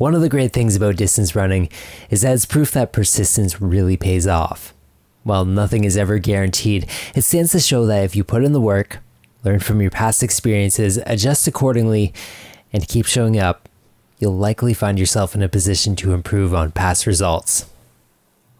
One of the great things about distance running is that it's proof that persistence really pays off. While nothing is ever guaranteed, it stands to show that if you put in the work, learn from your past experiences, adjust accordingly, and keep showing up, you'll likely find yourself in a position to improve on past results.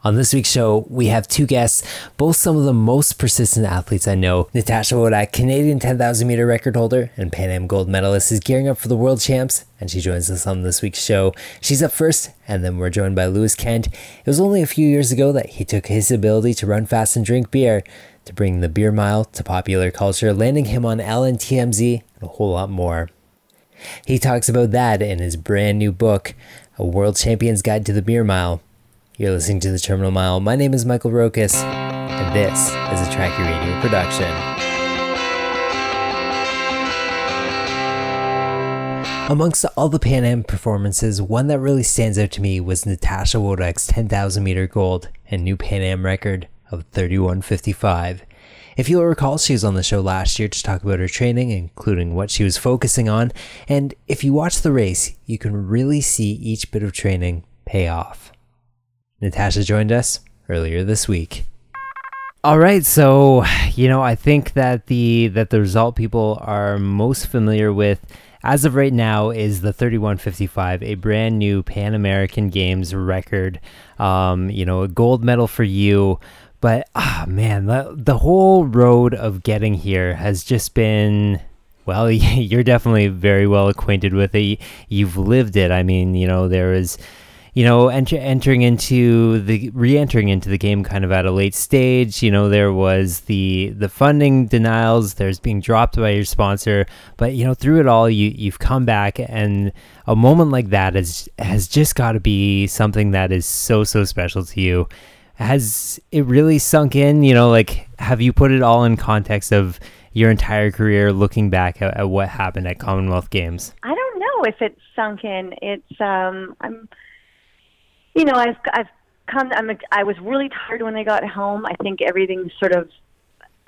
On this week's show, we have two guests, both some of the most persistent athletes I know. Natasha Wodak, Canadian 10,000 meter record holder and Pan Am gold medalist, is gearing up for the World Champs, and she joins us on this week's show. She's up first, and then we're joined by Lewis Kent. It was only a few years ago that he took his ability to run fast and drink beer to bring the beer mile to popular culture, landing him on Ellen TMZ and a whole lot more. He talks about that in his brand new book, A World Champion's Guide to the Beer Mile. You're listening to The Terminal Mile. My name is Michael Rokas, and this is a Trackie Radio production. Amongst all the Pan Am performances, one that really stands out to me was Natasha Wodak's 10,000 meter gold and new Pan Am record of 31.55. If you'll recall, she was on the show last year to talk about her training, including what she was focusing on. And if you watch the race, you can really see each bit of training pay off. Natasha joined us earlier this week. All right, so you know, I think that the that the result people are most familiar with as of right now is the 3155, a brand new Pan American Games record. Um, you know, a gold medal for you. But ah oh, man, the the whole road of getting here has just been well, you're definitely very well acquainted with it. You've lived it. I mean, you know, there is you know, enter, entering into the re-entering into the game kind of at a late stage. You know, there was the the funding denials. There's being dropped by your sponsor, but you know, through it all, you you've come back, and a moment like that has has just got to be something that is so so special to you. Has it really sunk in? You know, like have you put it all in context of your entire career, looking back at, at what happened at Commonwealth Games? I don't know if it's sunk in. It's um, I'm you know, I've I've come. I'm. I was really tired when I got home. I think everything sort of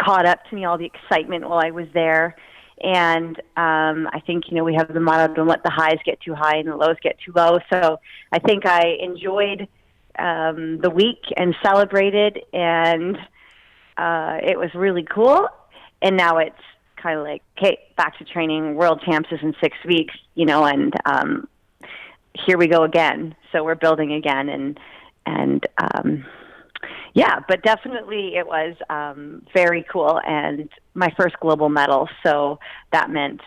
caught up to me, all the excitement while I was there. And um, I think you know we have the motto: "Don't let the highs get too high and the lows get too low." So I think I enjoyed um, the week and celebrated, and uh, it was really cool. And now it's kind of like, okay, back to training. World champs is in six weeks, you know, and um, here we go again. So we're building again, and and um, yeah, but definitely it was um, very cool and my first global medal. So that meant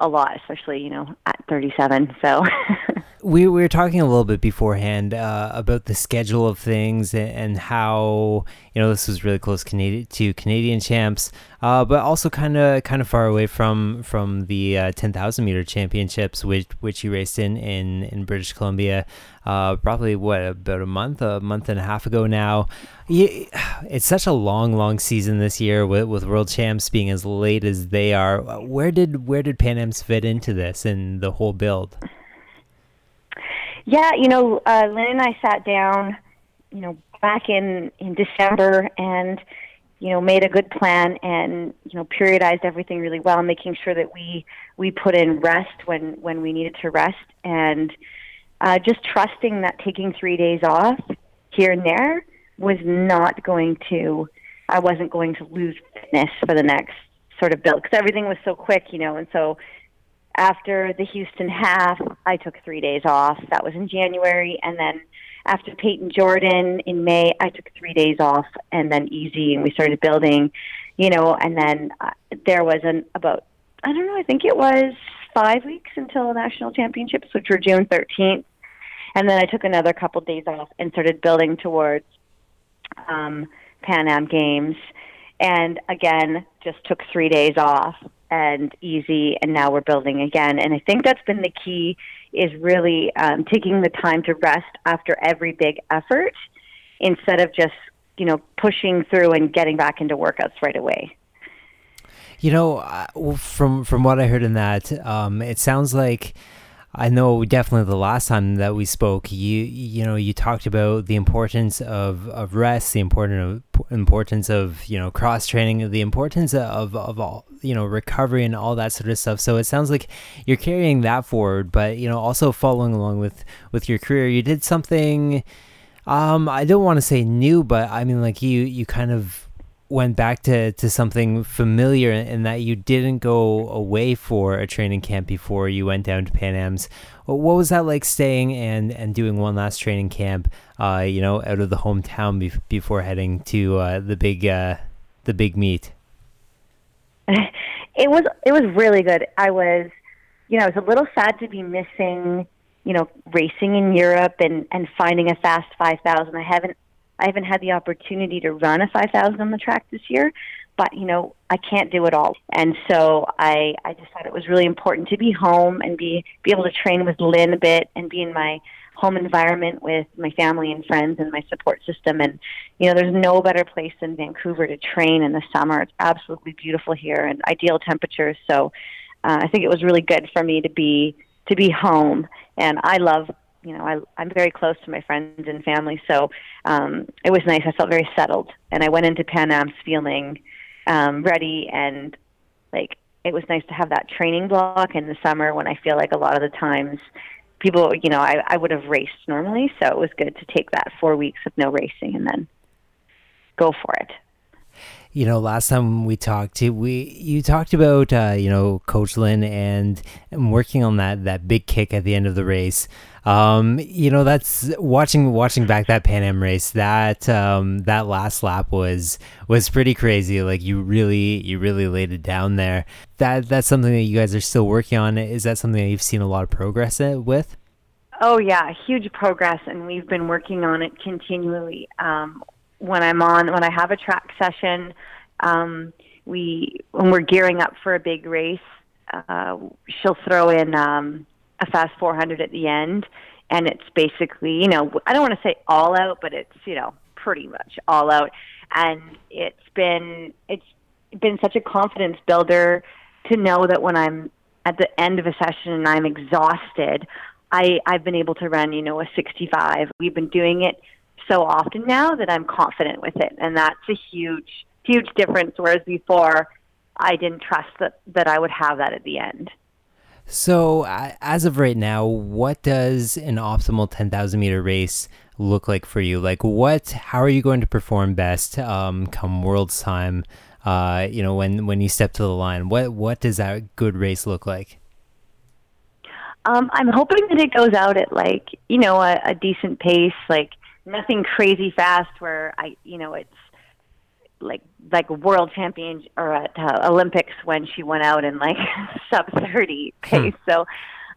a lot, especially you know at 37. So we, we were talking a little bit beforehand uh, about the schedule of things and, how you know this was really close Canadian to Canadian champs, uh, but also kind of kind of far away from from the uh, 10,000 meter championships, which which you raced in in in British Columbia, uh, probably what about a month, a month and a half ago now. It's such a long, long season this year with with world champs being as late as they are. Where did where did Pan Am's fit into this and the whole build? Yeah, you know, uh, Lynn and I sat down, you know, back in in December and you know made a good plan and you know periodized everything really well, making sure that we we put in rest when when we needed to rest and uh, just trusting that taking three days off here and there was not going to I wasn't going to lose fitness for the next sort of build because everything was so quick, you know, and so after the Houston half, I took three days off. That was in January. And then after Payton Jordan in May, I took three days off and then easy. And we started building, you know, and then uh, there was an about, I don't know, I think it was five weeks until national championships, which were June 13th. And then I took another couple days off and started building towards um, Pan Am Games. And again, just took three days off and easy and now we're building again. And i think that's been the key is really um, taking the time to rest after every big effort instead of just you know pushing through and getting back into workouts right away. You know from from what i heard in that um, it sounds like I know definitely the last time that we spoke, you you know you talked about the importance of, of rest, the importance of importance of you know cross training, the importance of of all you know recovery and all that sort of stuff. So it sounds like you're carrying that forward, but you know also following along with with your career. You did something. Um, I don't want to say new, but I mean like you you kind of went back to, to something familiar in that you didn't go away for a training camp before you went down to Pan Am's. What was that like staying and, and doing one last training camp, uh, you know, out of the hometown be- before heading to uh, the big uh, the big meet? It was it was really good. I was, you know, I was a little sad to be missing, you know, racing in Europe and and finding a fast five thousand. I haven't I haven't had the opportunity to run a 5,000 on the track this year, but you know, I can't do it all. And so I, I just thought it was really important to be home and be, be able to train with Lynn a bit and be in my home environment with my family and friends and my support system. And, you know, there's no better place than Vancouver to train in the summer. It's absolutely beautiful here and ideal temperatures. So uh, I think it was really good for me to be, to be home. And I love you know, I, I'm very close to my friends and family, so um, it was nice. I felt very settled, and I went into Pan Am's feeling um, ready and like it was nice to have that training block in the summer when I feel like a lot of the times people, you know, I, I would have raced normally, so it was good to take that four weeks of no racing and then go for it you know, last time we talked, we you talked about uh, you know Coach Lynn and, and working on that that big kick at the end of the race. Um, you know, that's watching watching back that Pan Am race. That um, that last lap was was pretty crazy. Like you really you really laid it down there. That that's something that you guys are still working on. Is that something that you've seen a lot of progress with? Oh yeah, huge progress, and we've been working on it continually. Um, when I'm on when I have a track session, um, we when we're gearing up for a big race, uh, she'll throw in um, a fast 400 at the end, and it's basically you know I don't want to say all out, but it's you know pretty much all out, and it's been it's been such a confidence builder to know that when I'm at the end of a session and I'm exhausted, I I've been able to run you know a 65. We've been doing it so often now that I'm confident with it, and that's a huge, huge difference. Whereas before, I didn't trust that that I would have that at the end. So, uh, as of right now, what does an optimal 10,000 meter race look like for you? Like, what? How are you going to perform best um, come World's time? Uh, you know, when when you step to the line, what what does that good race look like? Um, I'm hoping that it goes out at like you know a, a decent pace, like nothing crazy fast where I, you know, it's like like world champion or at uh, Olympics when she went out in like sub 30 hmm. pace. Hmm. So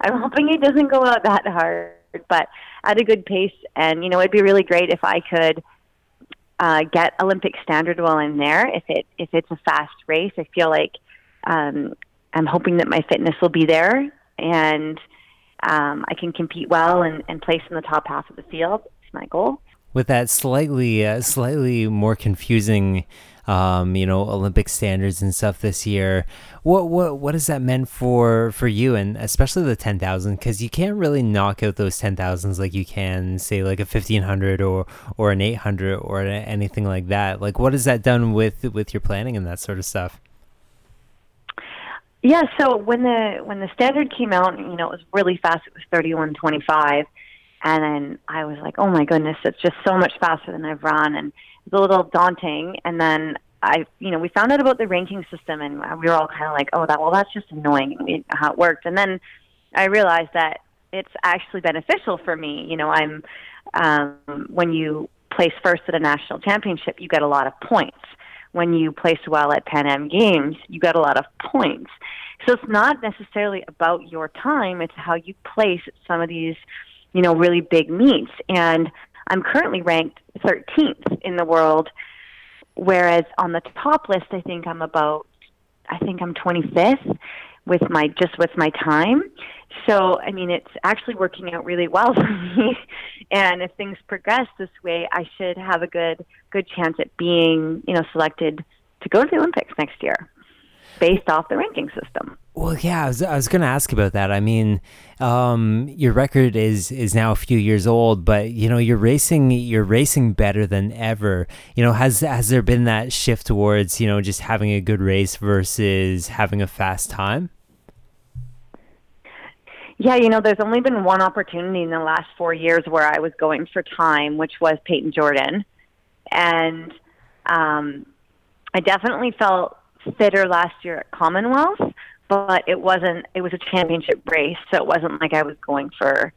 I'm hoping it doesn't go out that hard, but at a good pace. And you know, it'd be really great if I could uh, get Olympic standard while I'm there. If it if it's a fast race, I feel like um, I'm hoping that my fitness will be there and um, I can compete well and, and place in the top half of the field It's my goal. With that slightly, uh, slightly more confusing, um, you know, Olympic standards and stuff this year, what what what has that meant for for you and especially the ten thousand? Because you can't really knock out those ten thousands like you can say like a fifteen hundred or or an eight hundred or anything like that. Like, what has that done with with your planning and that sort of stuff? Yeah, so when the when the standard came out, you know, it was really fast. It was thirty one twenty five and then I was like, oh my goodness, it's just so much faster than I've run. And it's a little daunting. And then I, you know, we found out about the ranking system and we were all kind of like, oh, that, well, that's just annoying and how it worked. And then I realized that it's actually beneficial for me. You know, I'm, um, when you place first at a national championship, you get a lot of points. When you place well at Pan Am Games, you get a lot of points. So it's not necessarily about your time, it's how you place some of these you know, really big meets. And I'm currently ranked 13th in the world, whereas on the top list, I think I'm about, I think I'm 25th with my just with my time. So I mean, it's actually working out really well for me. and if things progress this way, I should have a good good chance at being, you know, selected to go to the Olympics next year, based off the ranking system. Well, yeah, I was, I was going to ask about that. I mean, um, your record is is now a few years old, but you know you're racing you're racing better than ever. You know, has has there been that shift towards you know just having a good race versus having a fast time? Yeah, you know, there's only been one opportunity in the last four years where I was going for time, which was Payton Jordan, and um, I definitely felt fitter last year at Commonwealth but it wasn't it was a championship race so it wasn't like i was going for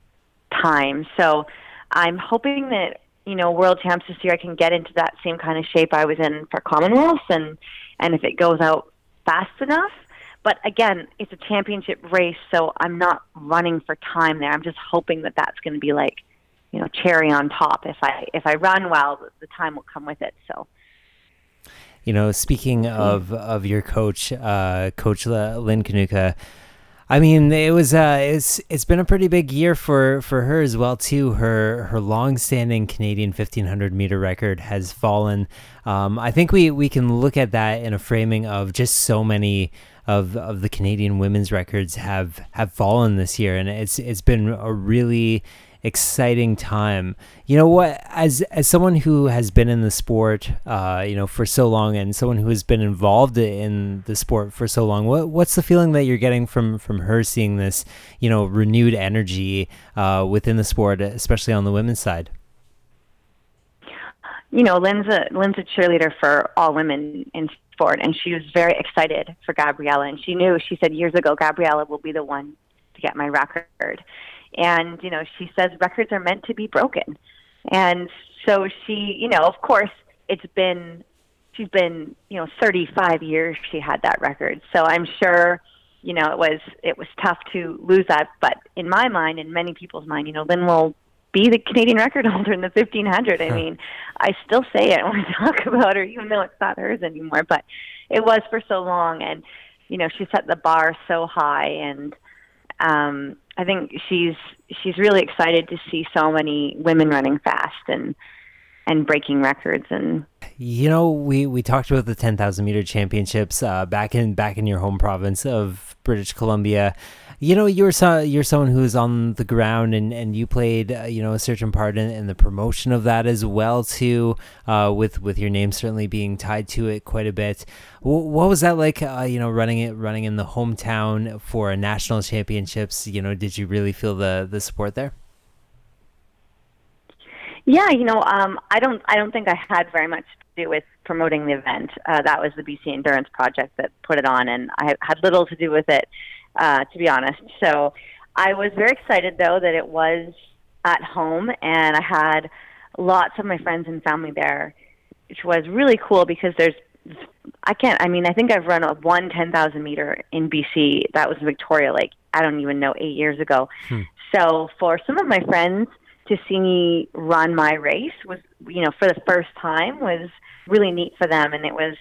time. So i'm hoping that you know world champs this year i can get into that same kind of shape i was in for commonwealth and and if it goes out fast enough. But again it's a championship race so i'm not running for time there. I'm just hoping that that's going to be like you know cherry on top. If i if i run well the time will come with it so you know, speaking of of your coach, uh, Coach Lynn Kanuka, I mean, it was uh, it's it's been a pretty big year for for her as well too. Her her long-standing Canadian 1500 meter record has fallen. Um, I think we we can look at that in a framing of just so many of of the Canadian women's records have have fallen this year, and it's it's been a really exciting time. You know what? As as someone who has been in the sport, uh, you know, for so long, and someone who has been involved in the sport for so long, what what's the feeling that you're getting from from her seeing this, you know, renewed energy uh, within the sport, especially on the women's side? You know, Lynn's a Lynn's a cheerleader for all women in sport, and she was very excited for Gabriela, and she knew. She said years ago, Gabriela will be the one to get my record and, you know, she says records are meant to be broken. And so she, you know, of course, it's been, she's been, you know, 35 years she had that record. So I'm sure, you know, it was, it was tough to lose that. But in my mind, in many people's mind, you know, Lynn will be the Canadian record holder in the 1500. I mean, I still say it when I talk about her, even though it's not hers anymore, but it was for so long. And, you know, she set the bar so high and, um, I think she's she's really excited to see so many women running fast and and breaking records and you know we we talked about the 10,000 meter championships uh, back in back in your home province of British Columbia. You know you're so, you're someone who's on the ground and and you played uh, you know a certain part in, in, the promotion of that as well too uh, with with your name certainly being tied to it quite a bit. W- what was that like uh, you know running it running in the hometown for a national championships? You know did you really feel the the support there yeah you know um, I don't I don't think I had very much to do with promoting the event uh, that was the BC Endurance Project that put it on and I had little to do with it uh, to be honest. So I was very excited though that it was at home and I had lots of my friends and family there, which was really cool because there's I can't. I mean, I think I've run a one ten thousand meter in BC. That was Victoria, like I don't even know eight years ago. Hmm. So for some of my friends to see me run my race was, you know, for the first time was really neat for them, and it was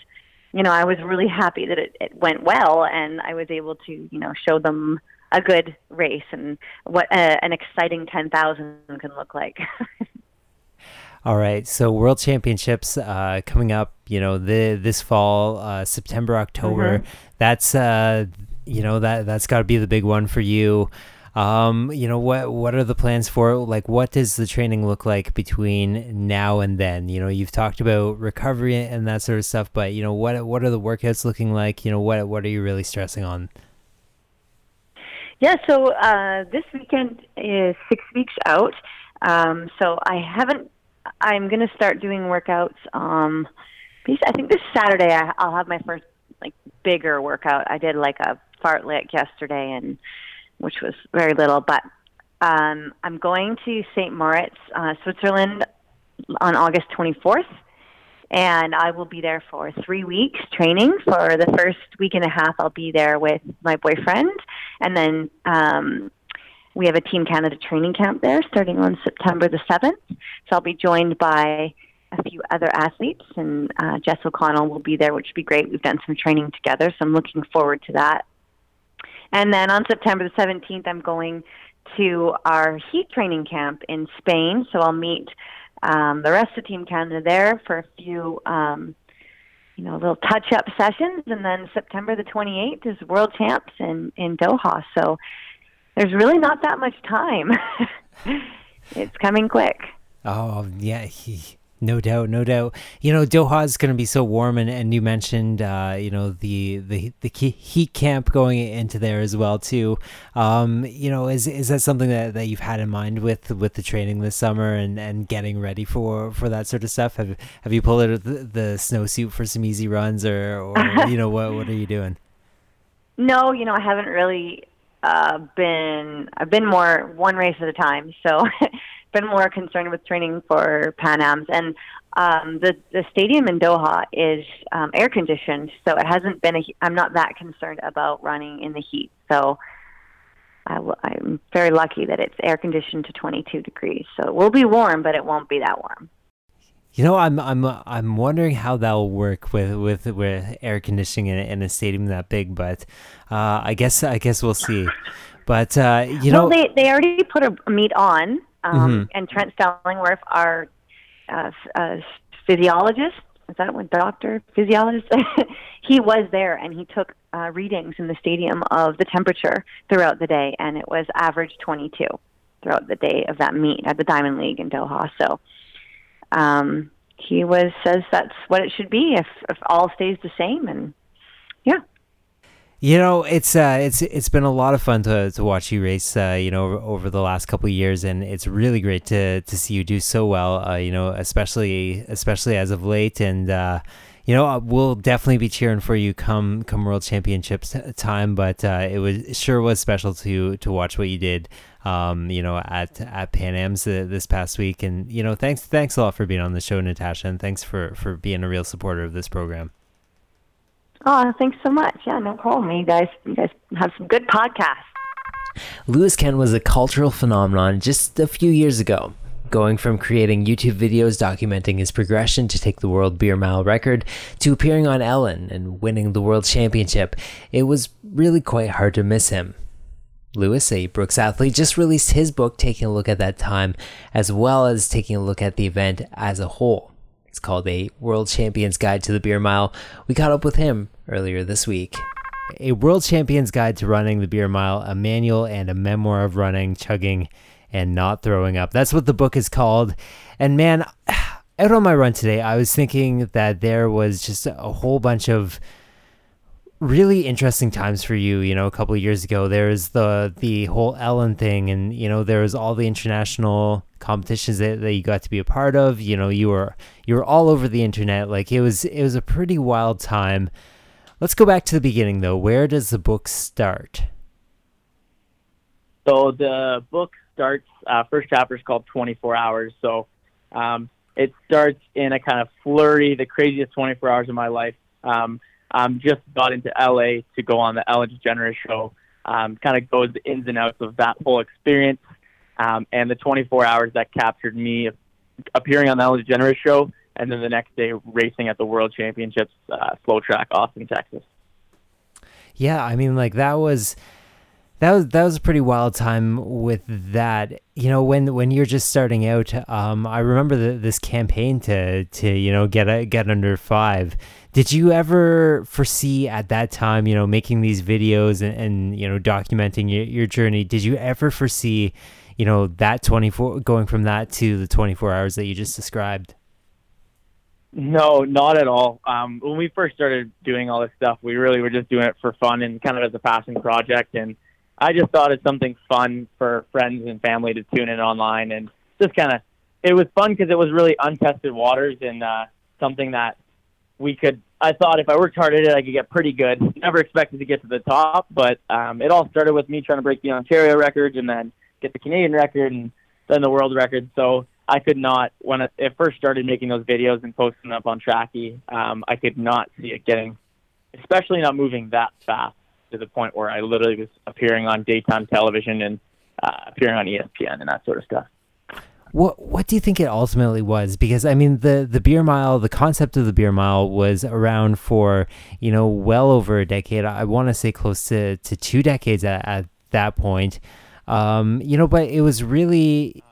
you know, I was really happy that it, it went well and I was able to, you know, show them a good race and what a, uh, an exciting 10,000 can look like. All right, so World Championships uh, coming up, you know, the, this fall, uh, September, October. Mm-hmm. That's uh, you know that that's got to be the big one for you. Um, you know what what are the plans for like what does the training look like between now and then? You know, you've talked about recovery and that sort of stuff, but you know what what are the workouts looking like? You know, what what are you really stressing on? Yeah, so uh, this weekend is six weeks out. Um, so I haven't. I'm going to start doing workouts. Um, I think this Saturday I, I'll have my first like bigger workout. I did like a fartlek yesterday, and which was very little. But um, I'm going to St. Moritz, uh, Switzerland on August 24th. And I will be there for three weeks training. For the first week and a half, I'll be there with my boyfriend. And then um, we have a Team Canada training camp there starting on September the 7th. So I'll be joined by a few other athletes, and uh, Jess O'Connell will be there, which would be great. We've done some training together, so I'm looking forward to that. And then on September the 17th, I'm going to our heat training camp in Spain. So I'll meet um, the rest of Team Canada there for a few um, you know, little touch-up sessions, and then September the 28th is World Champs in in Doha. So there's really not that much time. it's coming quick. Oh yeah, he, no doubt, no doubt. You know, Doha is going to be so warm, and, and you mentioned, uh, you know, the the the heat camp going into there as well too. Um, you know, is is that something that, that you've had in mind with with the training this summer and, and getting ready for, for that sort of stuff? Have have you pulled out the, the snowsuit for some easy runs, or or you know what what are you doing? No, you know, I haven't really uh, been. I've been more one race at a time, so. been more concerned with training for Pan Am's, and um, the the stadium in Doha is um, air conditioned, so it hasn't been a. I'm not that concerned about running in the heat, so I w- I'm very lucky that it's air conditioned to 22 degrees. So it will be warm, but it won't be that warm. You know, I'm I'm I'm wondering how that'll work with with with air conditioning in, in a stadium that big, but uh, I guess I guess we'll see. But uh, you well, know, they they already put a meet on um, mm-hmm. and Trent Stellingwerff, our uh, uh, physiologist, is that what doctor physiologist? he was there and he took uh, readings in the stadium of the temperature throughout the day, and it was average 22 throughout the day of that meet at the Diamond League in Doha. So um, he was says that's what it should be if if all stays the same, and yeah. You know, it's uh, it's it's been a lot of fun to, to watch you race. Uh, you know, over, over the last couple of years, and it's really great to, to see you do so well. Uh, you know, especially especially as of late, and uh, you know, we'll definitely be cheering for you come come World Championships time. But uh, it was it sure was special to to watch what you did. Um, you know, at at Pan Am's this past week, and you know, thanks thanks a lot for being on the show, Natasha, and thanks for for being a real supporter of this program. Oh, thanks so much. Yeah, no problem. You guys, you guys have some good podcasts. Lewis Kent was a cultural phenomenon just a few years ago, going from creating YouTube videos documenting his progression to take the world beer mile record to appearing on Ellen and winning the world championship. It was really quite hard to miss him. Lewis, a Brooks athlete, just released his book taking a look at that time, as well as taking a look at the event as a whole. It's called A World Champion's Guide to the Beer Mile. We caught up with him earlier this week. A World Champion's Guide to Running the Beer Mile, a manual and a memoir of running, chugging, and not throwing up. That's what the book is called. And man, out on my run today, I was thinking that there was just a whole bunch of really interesting times for you. You know, a couple of years ago, there was the the whole Ellen thing, and you know, there was all the international competitions that, that you got to be a part of. You know, you were you were all over the internet. Like it was it was a pretty wild time. Let's go back to the beginning though. Where does the book start? So the book starts. Uh, first chapter is called 24 Hours. So um, it starts in a kind of flurry, the craziest 24 hours of my life. Um, um, just got into LA to go on the Ellen DeGeneres show. Um, kind of goes the ins and outs of that whole experience um, and the 24 hours that captured me appearing on the Ellen DeGeneres show, and then the next day racing at the World Championships uh, track, Austin, Texas. Yeah, I mean, like that was that was that was a pretty wild time with that. You know, when when you're just starting out, um, I remember the, this campaign to to you know get a, get under five. Did you ever foresee at that time, you know, making these videos and, and you know documenting your, your journey? Did you ever foresee, you know, that 24 going from that to the 24 hours that you just described? No, not at all. Um, when we first started doing all this stuff, we really were just doing it for fun and kind of as a passion project. And I just thought it's something fun for friends and family to tune in online and just kind of. It was fun because it was really untested waters and uh, something that we could. I thought if I worked hard at it, I could get pretty good. Never expected to get to the top, but um, it all started with me trying to break the Ontario record and then get the Canadian record and then the world record. So I could not when I, first started making those videos and posting them up on Trackie. Um, I could not see it getting, especially not moving that fast to the point where I literally was appearing on daytime television and uh, appearing on ESPN and that sort of stuff. What what do you think it ultimately was? Because I mean the the beer mile, the concept of the beer mile was around for you know well over a decade. I want to say close to, to two decades at, at that point. Um, you know, but it was really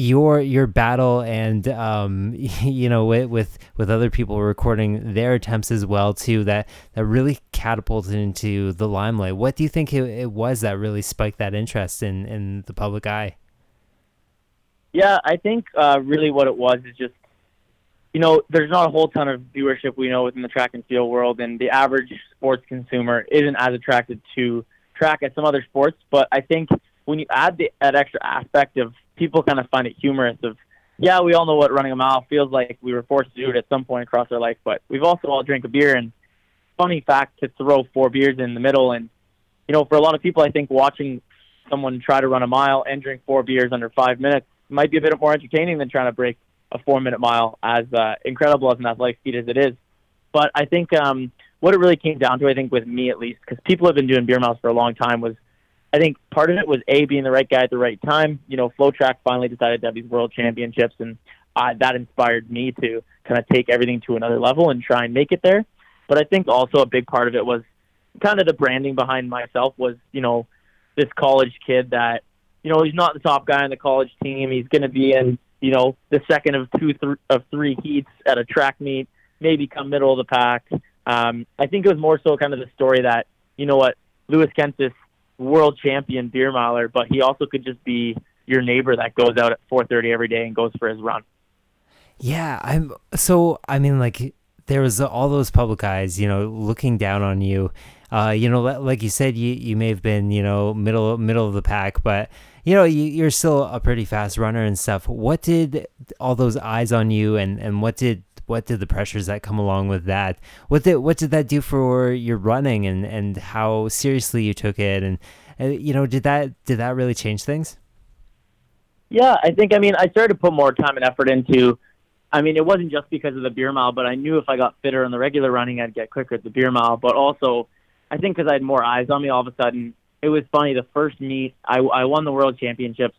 your your battle and um, you know with, with with other people recording their attempts as well too that that really catapulted into the limelight. What do you think it, it was that really spiked that interest in in the public eye? Yeah, I think uh, really what it was is just you know, there's not a whole ton of viewership we know within the track and field world, and the average sports consumer isn't as attracted to track as some other sports. But I think when you add the, that extra aspect of people kind of find it humorous of, yeah, we all know what running a mile feels like. We were forced to do it at some point across our life, but we've also all drank a beer. And funny fact to throw four beers in the middle, and you know, for a lot of people, I think watching someone try to run a mile and drink four beers under five minutes might be a bit more entertaining than trying to break a four minute mile, as uh, incredible as an athletic feat as it is. But I think um, what it really came down to, I think, with me at least, because people have been doing beer miles for a long time, was I think part of it was a being the right guy at the right time. You know, FloTrack finally decided to have these world championships, and uh, that inspired me to kind of take everything to another level and try and make it there. But I think also a big part of it was kind of the branding behind myself was, you know, this college kid that, you know, he's not the top guy on the college team. He's going to be in you know, the second of two th- of three heats at a track meet, maybe come middle of the pack. Um, I think it was more so kind of the story that you know what Lewis Kent's this world champion beer but he also could just be your neighbor that goes out at 4:30 every day and goes for his run. Yeah, I'm so I mean like there was all those public eyes, you know, looking down on you. Uh, you know, like you said, you, you may have been, you know, middle middle of the pack, but you know, you, are still a pretty fast runner and stuff. What did all those eyes on you, and, and what did what did the pressures that come along with that? What did what did that do for your running, and, and how seriously you took it, and uh, you know, did that did that really change things? Yeah, I think. I mean, I started to put more time and effort into. I mean, it wasn't just because of the beer mile, but I knew if I got fitter in the regular running, I'd get quicker at the beer mile. But also, I think because I had more eyes on me, all of a sudden, it was funny. The first meet, I, I won the world championships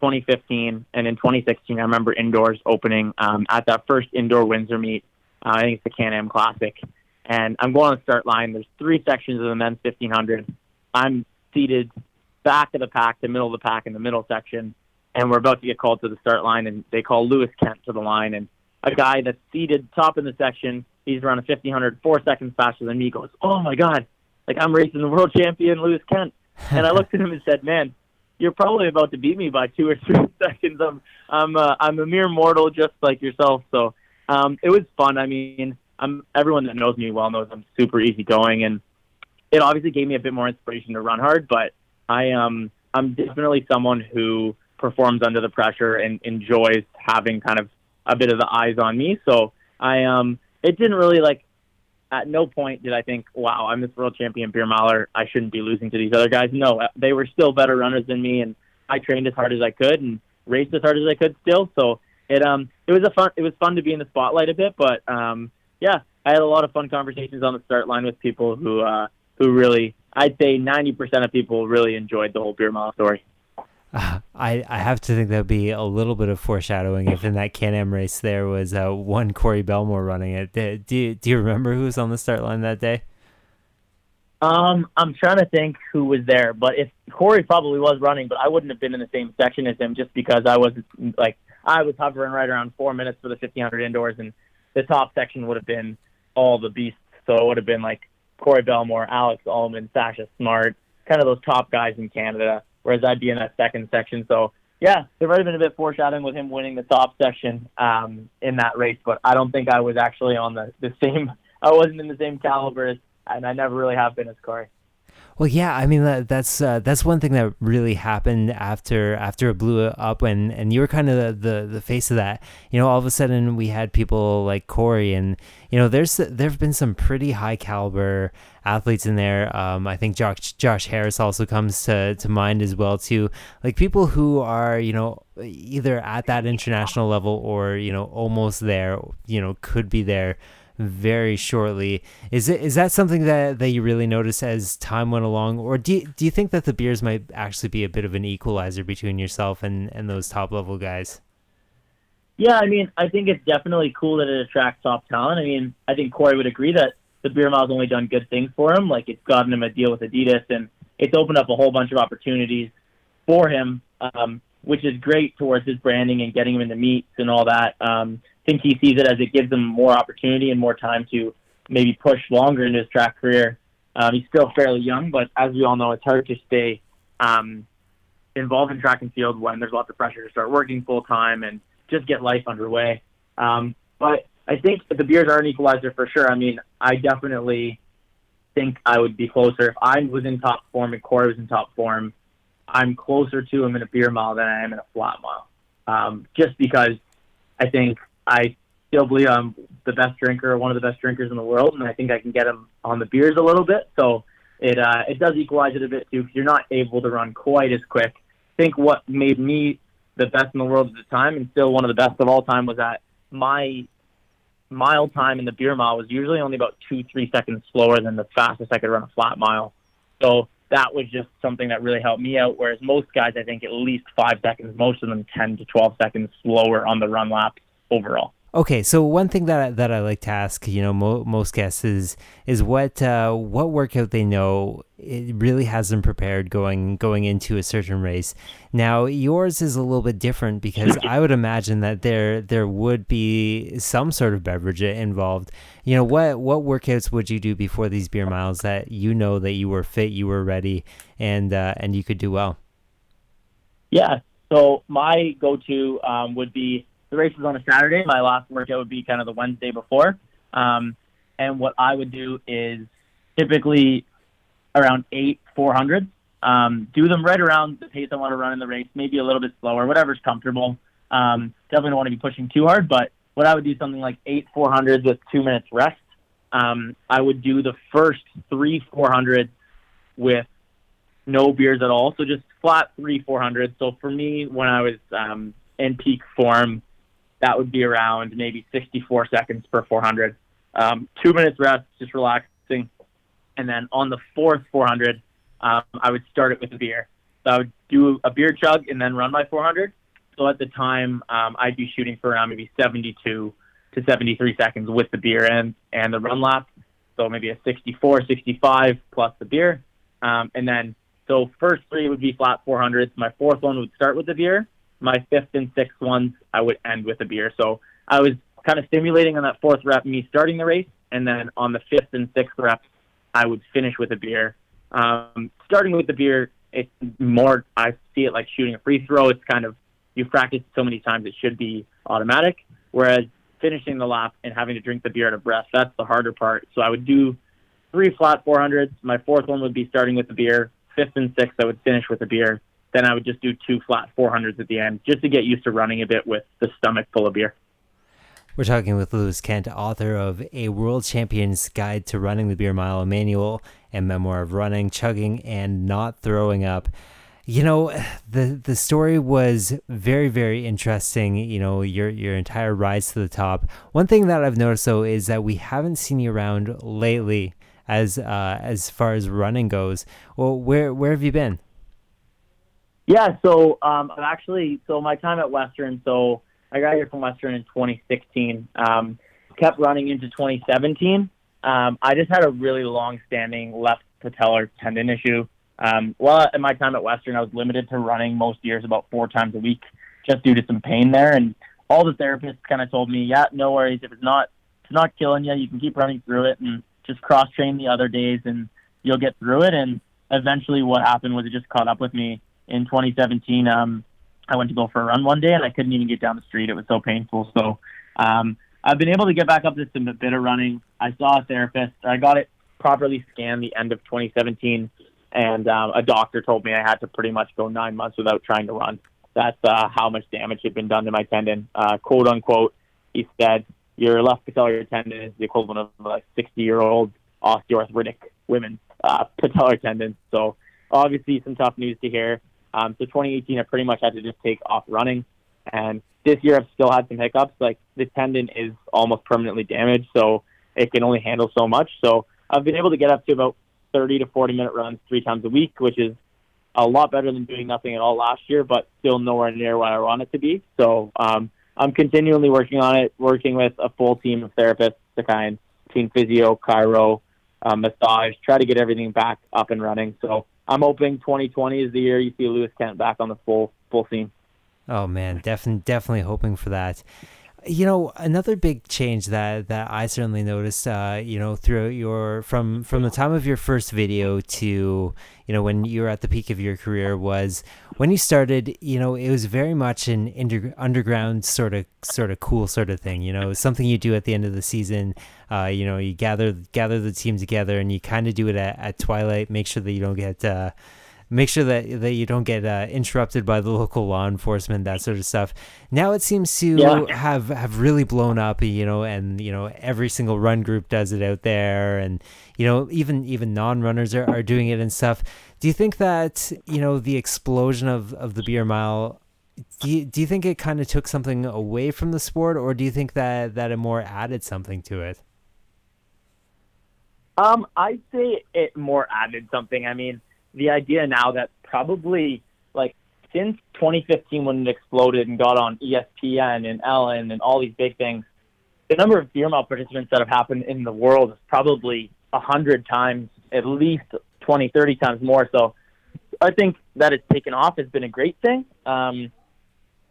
2015, and in 2016, I remember indoors opening um, at that first indoor Windsor meet. Uh, I think it's the Can Am Classic, and I'm going on the start line. There's three sections of the men's 1500. I'm seated back of the pack, the middle of the pack, in the middle section, and we're about to get called to the start line, and they call Lewis Kent to the line, and a guy that's seated top in the section, he's around a 1500, four seconds faster than me, goes, "Oh my God!" Like I'm racing the world champion Lewis Kent and I looked at him and said, "Man, you're probably about to beat me by two or three seconds. I'm I'm uh, I'm a mere mortal just like yourself." So um, it was fun. I mean, I'm everyone that knows me well knows I'm super easygoing, and it obviously gave me a bit more inspiration to run hard. But I um I'm definitely someone who performs under the pressure and enjoys having kind of a bit of the eyes on me. So I um it didn't really like at no point did I think, wow, I'm this world champion beer miler. I shouldn't be losing to these other guys. No, they were still better runners than me, and I trained as hard as I could and raced as hard as I could still. So it um it was a fun it was fun to be in the spotlight a bit, but um yeah, I had a lot of fun conversations on the start line with people who uh who really I'd say 90% of people really enjoyed the whole beer mile story. Uh, I, I have to think would be a little bit of foreshadowing if in that Can Am race there was uh, one Corey Bellemore running it. Do, do, you, do you remember who was on the start line that day? Um, I'm trying to think who was there, but if Corey probably was running, but I wouldn't have been in the same section as him just because I was like I was hovering right around four minutes for the 1500 indoors, and the top section would have been all the beasts. So it would have been like Corey Bellemore, Alex Allman, Sasha Smart, kind of those top guys in Canada whereas I'd be in that second section. So yeah, there might have been a bit foreshadowing with him winning the top section um, in that race, but I don't think I was actually on the, the same. I wasn't in the same caliber as, and I never really have been as Corey. Well, yeah, I mean that, that's uh, that's one thing that really happened after after it blew up, and and you were kind of the, the, the face of that. You know, all of a sudden we had people like Corey, and you know, there's there've been some pretty high caliber athletes in there. Um, I think Josh Josh Harris also comes to to mind as well too. Like people who are you know either at that international level or you know almost there. You know, could be there very shortly. Is it is that something that, that you really notice as time went along, or do you, do you think that the beers might actually be a bit of an equalizer between yourself and, and those top level guys? Yeah, I mean, I think it's definitely cool that it attracts top talent. I mean, I think Corey would agree that the beer mile's only done good things for him. Like it's gotten him a deal with Adidas, and it's opened up a whole bunch of opportunities for him. Um, which is great towards his branding and getting him into meets and all that. Um, think he sees it as it gives him more opportunity and more time to maybe push longer into his track career. Um, he's still fairly young, but as we all know, it's hard to stay um, involved in track and field when there's lots of pressure to start working full time and just get life underway. Um, but I think the beers are an equalizer for sure. I mean, I definitely think I would be closer if I was in top form and Corey was in top form. I'm closer to him in a beer mile than I am in a flat mile, um, just because I think I still believe I'm the best drinker, one of the best drinkers in the world, and I think I can get him on the beers a little bit. So it uh, it does equalize it a bit too. You're not able to run quite as quick. I think what made me the best in the world at the time, and still one of the best of all time, was that my mile time in the beer mile was usually only about two, three seconds slower than the fastest I could run a flat mile. So that was just something that really helped me out. Whereas most guys, I think, at least five seconds, most of them 10 to 12 seconds slower on the run lap overall. Okay, so one thing that I, that I like to ask, you know, mo- most guests is is what uh, what workout they know it really has them prepared going going into a certain race. Now yours is a little bit different because I would imagine that there there would be some sort of beverage involved. You know, what what workouts would you do before these beer miles that you know that you were fit, you were ready, and uh, and you could do well? Yeah, so my go to um, would be the race is on a Saturday. My last workout would be kind of the Wednesday before. Um, and what I would do is typically around eight 400s. Um, do them right around the pace I want to run in the race, maybe a little bit slower, whatever's comfortable. Um, definitely don't want to be pushing too hard, but what I would do something like eight 400s with two minutes rest. Um, I would do the first three 400s with no beers at all. So just flat three 400s. So for me, when I was um, in peak form, that would be around maybe 64 seconds per 400. Um, two minutes rest, just relaxing. And then on the fourth 400, um, I would start it with a beer. So I would do a beer chug and then run my 400. So at the time, um, I'd be shooting for around maybe 72 to 73 seconds with the beer and, and the run lap. So maybe a 64, 65 plus the beer. Um, and then, so first three would be flat 400s. My fourth one would start with the beer my fifth and sixth ones, I would end with a beer. So I was kind of stimulating on that fourth rep, me starting the race, and then on the fifth and sixth reps, I would finish with a beer. Um, starting with the beer, it's more, I see it like shooting a free throw. It's kind of, you've practiced so many times, it should be automatic. Whereas finishing the lap and having to drink the beer at a breath, that's the harder part. So I would do three flat 400s. My fourth one would be starting with the beer. Fifth and sixth, I would finish with a beer then I would just do two flat 400s at the end just to get used to running a bit with the stomach full of beer. We're talking with Lewis Kent, author of A World Champion's Guide to Running the Beer Mile, a manual and memoir of running, chugging, and not throwing up. You know, the the story was very, very interesting. You know, your your entire rise to the top. One thing that I've noticed though is that we haven't seen you around lately as uh, as far as running goes. Well, where where have you been? Yeah, so um, I've actually so my time at Western. So I got here from Western in 2016. Um, kept running into 2017. Um, I just had a really long-standing left patellar tendon issue. Um, well, in my time at Western, I was limited to running most years about four times a week, just due to some pain there. And all the therapists kind of told me, yeah, no worries. If it's not, it's not killing you, you can keep running through it and just cross train the other days, and you'll get through it. And eventually, what happened was it just caught up with me in 2017, um, I went to go for a run one day and I couldn't even get down the street. It was so painful. So um, I've been able to get back up to some bit of running. I saw a therapist. I got it properly scanned the end of 2017, and um, a doctor told me I had to pretty much go nine months without trying to run. That's uh, how much damage had been done to my tendon. Uh, quote unquote, he said, your left patellar tendon is the equivalent of a 60 year old osteoarthritic women's uh, patellar tendon. So obviously some tough news to hear. Um, so 2018, I pretty much had to just take off running. And this year, I've still had some hiccups. Like the tendon is almost permanently damaged, so it can only handle so much. So I've been able to get up to about 30 to 40 minute runs three times a week, which is a lot better than doing nothing at all last year, but still nowhere near where I want it to be. So um, I'm continually working on it, working with a full team of therapists to kind between physio, chiro, um, massage, try to get everything back up and running. So I'm hoping 2020 is the year you see Lewis Kent back on the full full scene. Oh man, definitely definitely hoping for that. You know, another big change that that I certainly noticed, uh, you know, throughout your from from the time of your first video to you know when you were at the peak of your career was when you started. You know, it was very much an under, underground sort of sort of cool sort of thing. You know, something you do at the end of the season. Uh, you know, you gather gather the team together and you kind of do it at, at twilight. Make sure that you don't get. Uh, make sure that that you don't get uh, interrupted by the local law enforcement, that sort of stuff. Now it seems to yeah. have have really blown up, you know, and you know every single run group does it out there, and you know even even non runners are, are doing it and stuff. Do you think that you know the explosion of of the beer mile? Do you, do you think it kind of took something away from the sport, or do you think that that it more added something to it? Um, I'd say it more added something. I mean, the idea now that probably like since 2015 when it exploded and got on ESPN and Ellen and all these big things, the number of beer mile participants that have happened in the world is probably a hundred times, at least 20, 30 times more. So I think that it's taken off has been a great thing. Um,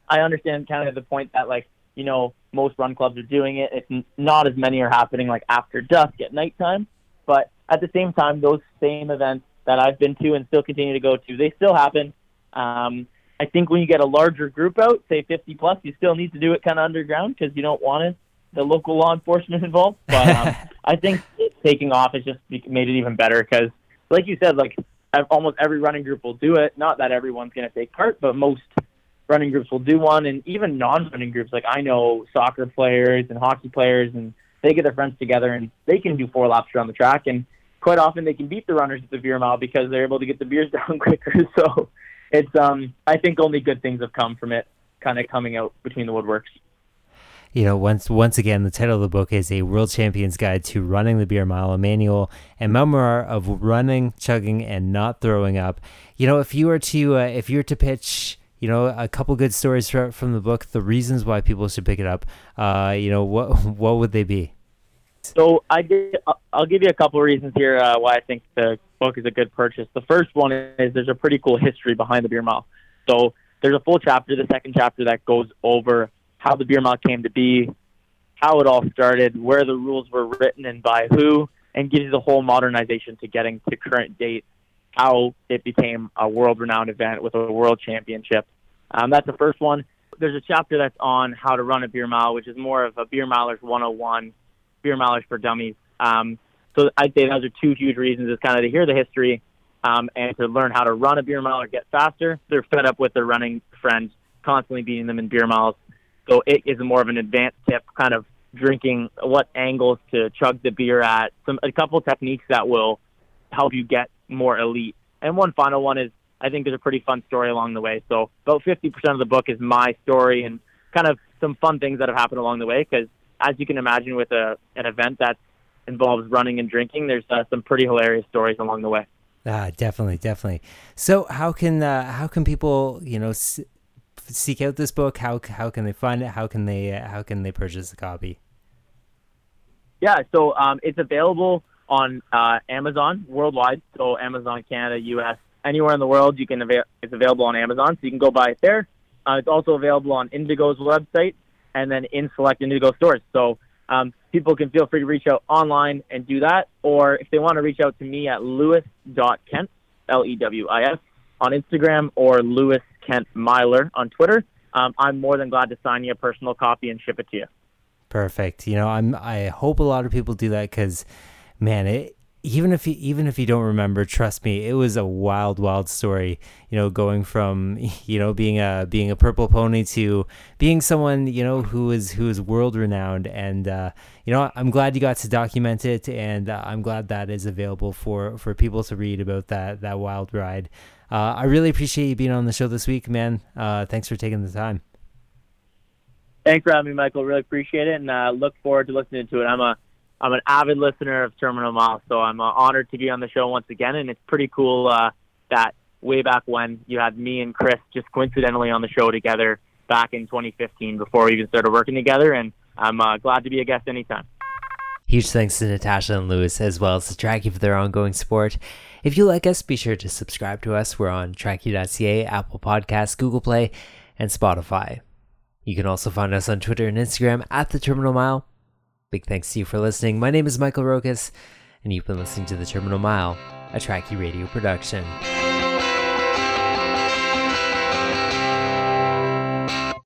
I understand kind of the point that like, you know, most run clubs are doing it. It's not as many are happening like after dusk at nighttime, but at the same time, those same events that I've been to and still continue to go to. They still happen. Um, I think when you get a larger group out, say 50 plus, you still need to do it kind of underground because you don't want it, the local law enforcement involved. But um, I think taking off has just made it even better because, like you said, like almost every running group will do it. Not that everyone's going to take part, but most running groups will do one, and even non-running groups. Like I know soccer players and hockey players, and they get their friends together and they can do four laps around the track and quite often they can beat the runners at the beer mile because they're able to get the beers down quicker. So it's um I think only good things have come from it kind of coming out between the woodworks. You know, once once again, the title of the book is a World Champion's Guide to Running the Beer Mile, a manual and memoir of running, chugging, and not throwing up. You know, if you were to uh, if you were to pitch you know, a couple good stories from the book, the reasons why people should pick it up. Uh, you know, what what would they be? So I get, I'll give you a couple of reasons here uh, why I think the book is a good purchase. The first one is there's a pretty cool history behind the beer mile. So there's a full chapter, the second chapter that goes over how the beer mile came to be, how it all started, where the rules were written and by who, and gives you the whole modernization to getting to current date, how it became a world-renowned event with a world championship. Um, that's the first one. There's a chapter that's on how to run a beer mile, which is more of a beer milers 101 beer mileage for dummies. Um, so I'd say those are two huge reasons: is kind of to hear the history um, and to learn how to run a beer mile or get faster. They're fed up with their running friends constantly beating them in beer miles, so it is more of an advanced tip, kind of drinking what angles to chug the beer at, some a couple techniques that will help you get more elite. And one final one is I think there's a pretty fun story along the way. So about 50% of the book is my story and kind of some fun things that have happened along the way because as you can imagine, with a an event that involves running and drinking, there's uh, some pretty hilarious stories along the way. Ah, definitely, definitely. So, how can uh, how can people, you know, s- seek out this book? How how can they find it? How can they uh, how can they purchase a copy? Yeah, so um, it's available on uh, Amazon worldwide. So Amazon Canada, U.S., anywhere in the world, you can avail- it's available on Amazon. So you can go buy it there. Uh, it's also available on Indigo's website, and then in select Indigo stores. So um, people can feel free to reach out online and do that, or if they want to reach out to me at lewis.kent, L-E-W-I-S, on Instagram, or Lewis Kent Miler on Twitter, um, I'm more than glad to sign you a personal copy and ship it to you. Perfect. You know, I'm. I hope a lot of people do that because, man, it even if you even if you don't remember, trust me, it was a wild, wild story. You know, going from you know being a being a purple pony to being someone you know who is who is world renowned, and uh, you know I'm glad you got to document it, and uh, I'm glad that is available for for people to read about that that wild ride. Uh, I really appreciate you being on the show this week, man. Uh, thanks for taking the time. Thanks for having me, Michael. Really appreciate it, and uh, look forward to listening to it. I'm a I'm an avid listener of Terminal Mile, so I'm uh, honored to be on the show once again. And it's pretty cool uh, that way back when you had me and Chris just coincidentally on the show together back in 2015 before we even started working together. And I'm uh, glad to be a guest anytime. Huge thanks to Natasha and Lewis, as well as to Trackie for their ongoing support. If you like us, be sure to subscribe to us. We're on Trackie.ca, Apple Podcasts, Google Play, and Spotify. You can also find us on Twitter and Instagram at The Terminal Mile. Big thanks to you for listening. My name is Michael Rokas, and you've been listening to The Terminal Mile, a Trackie Radio production.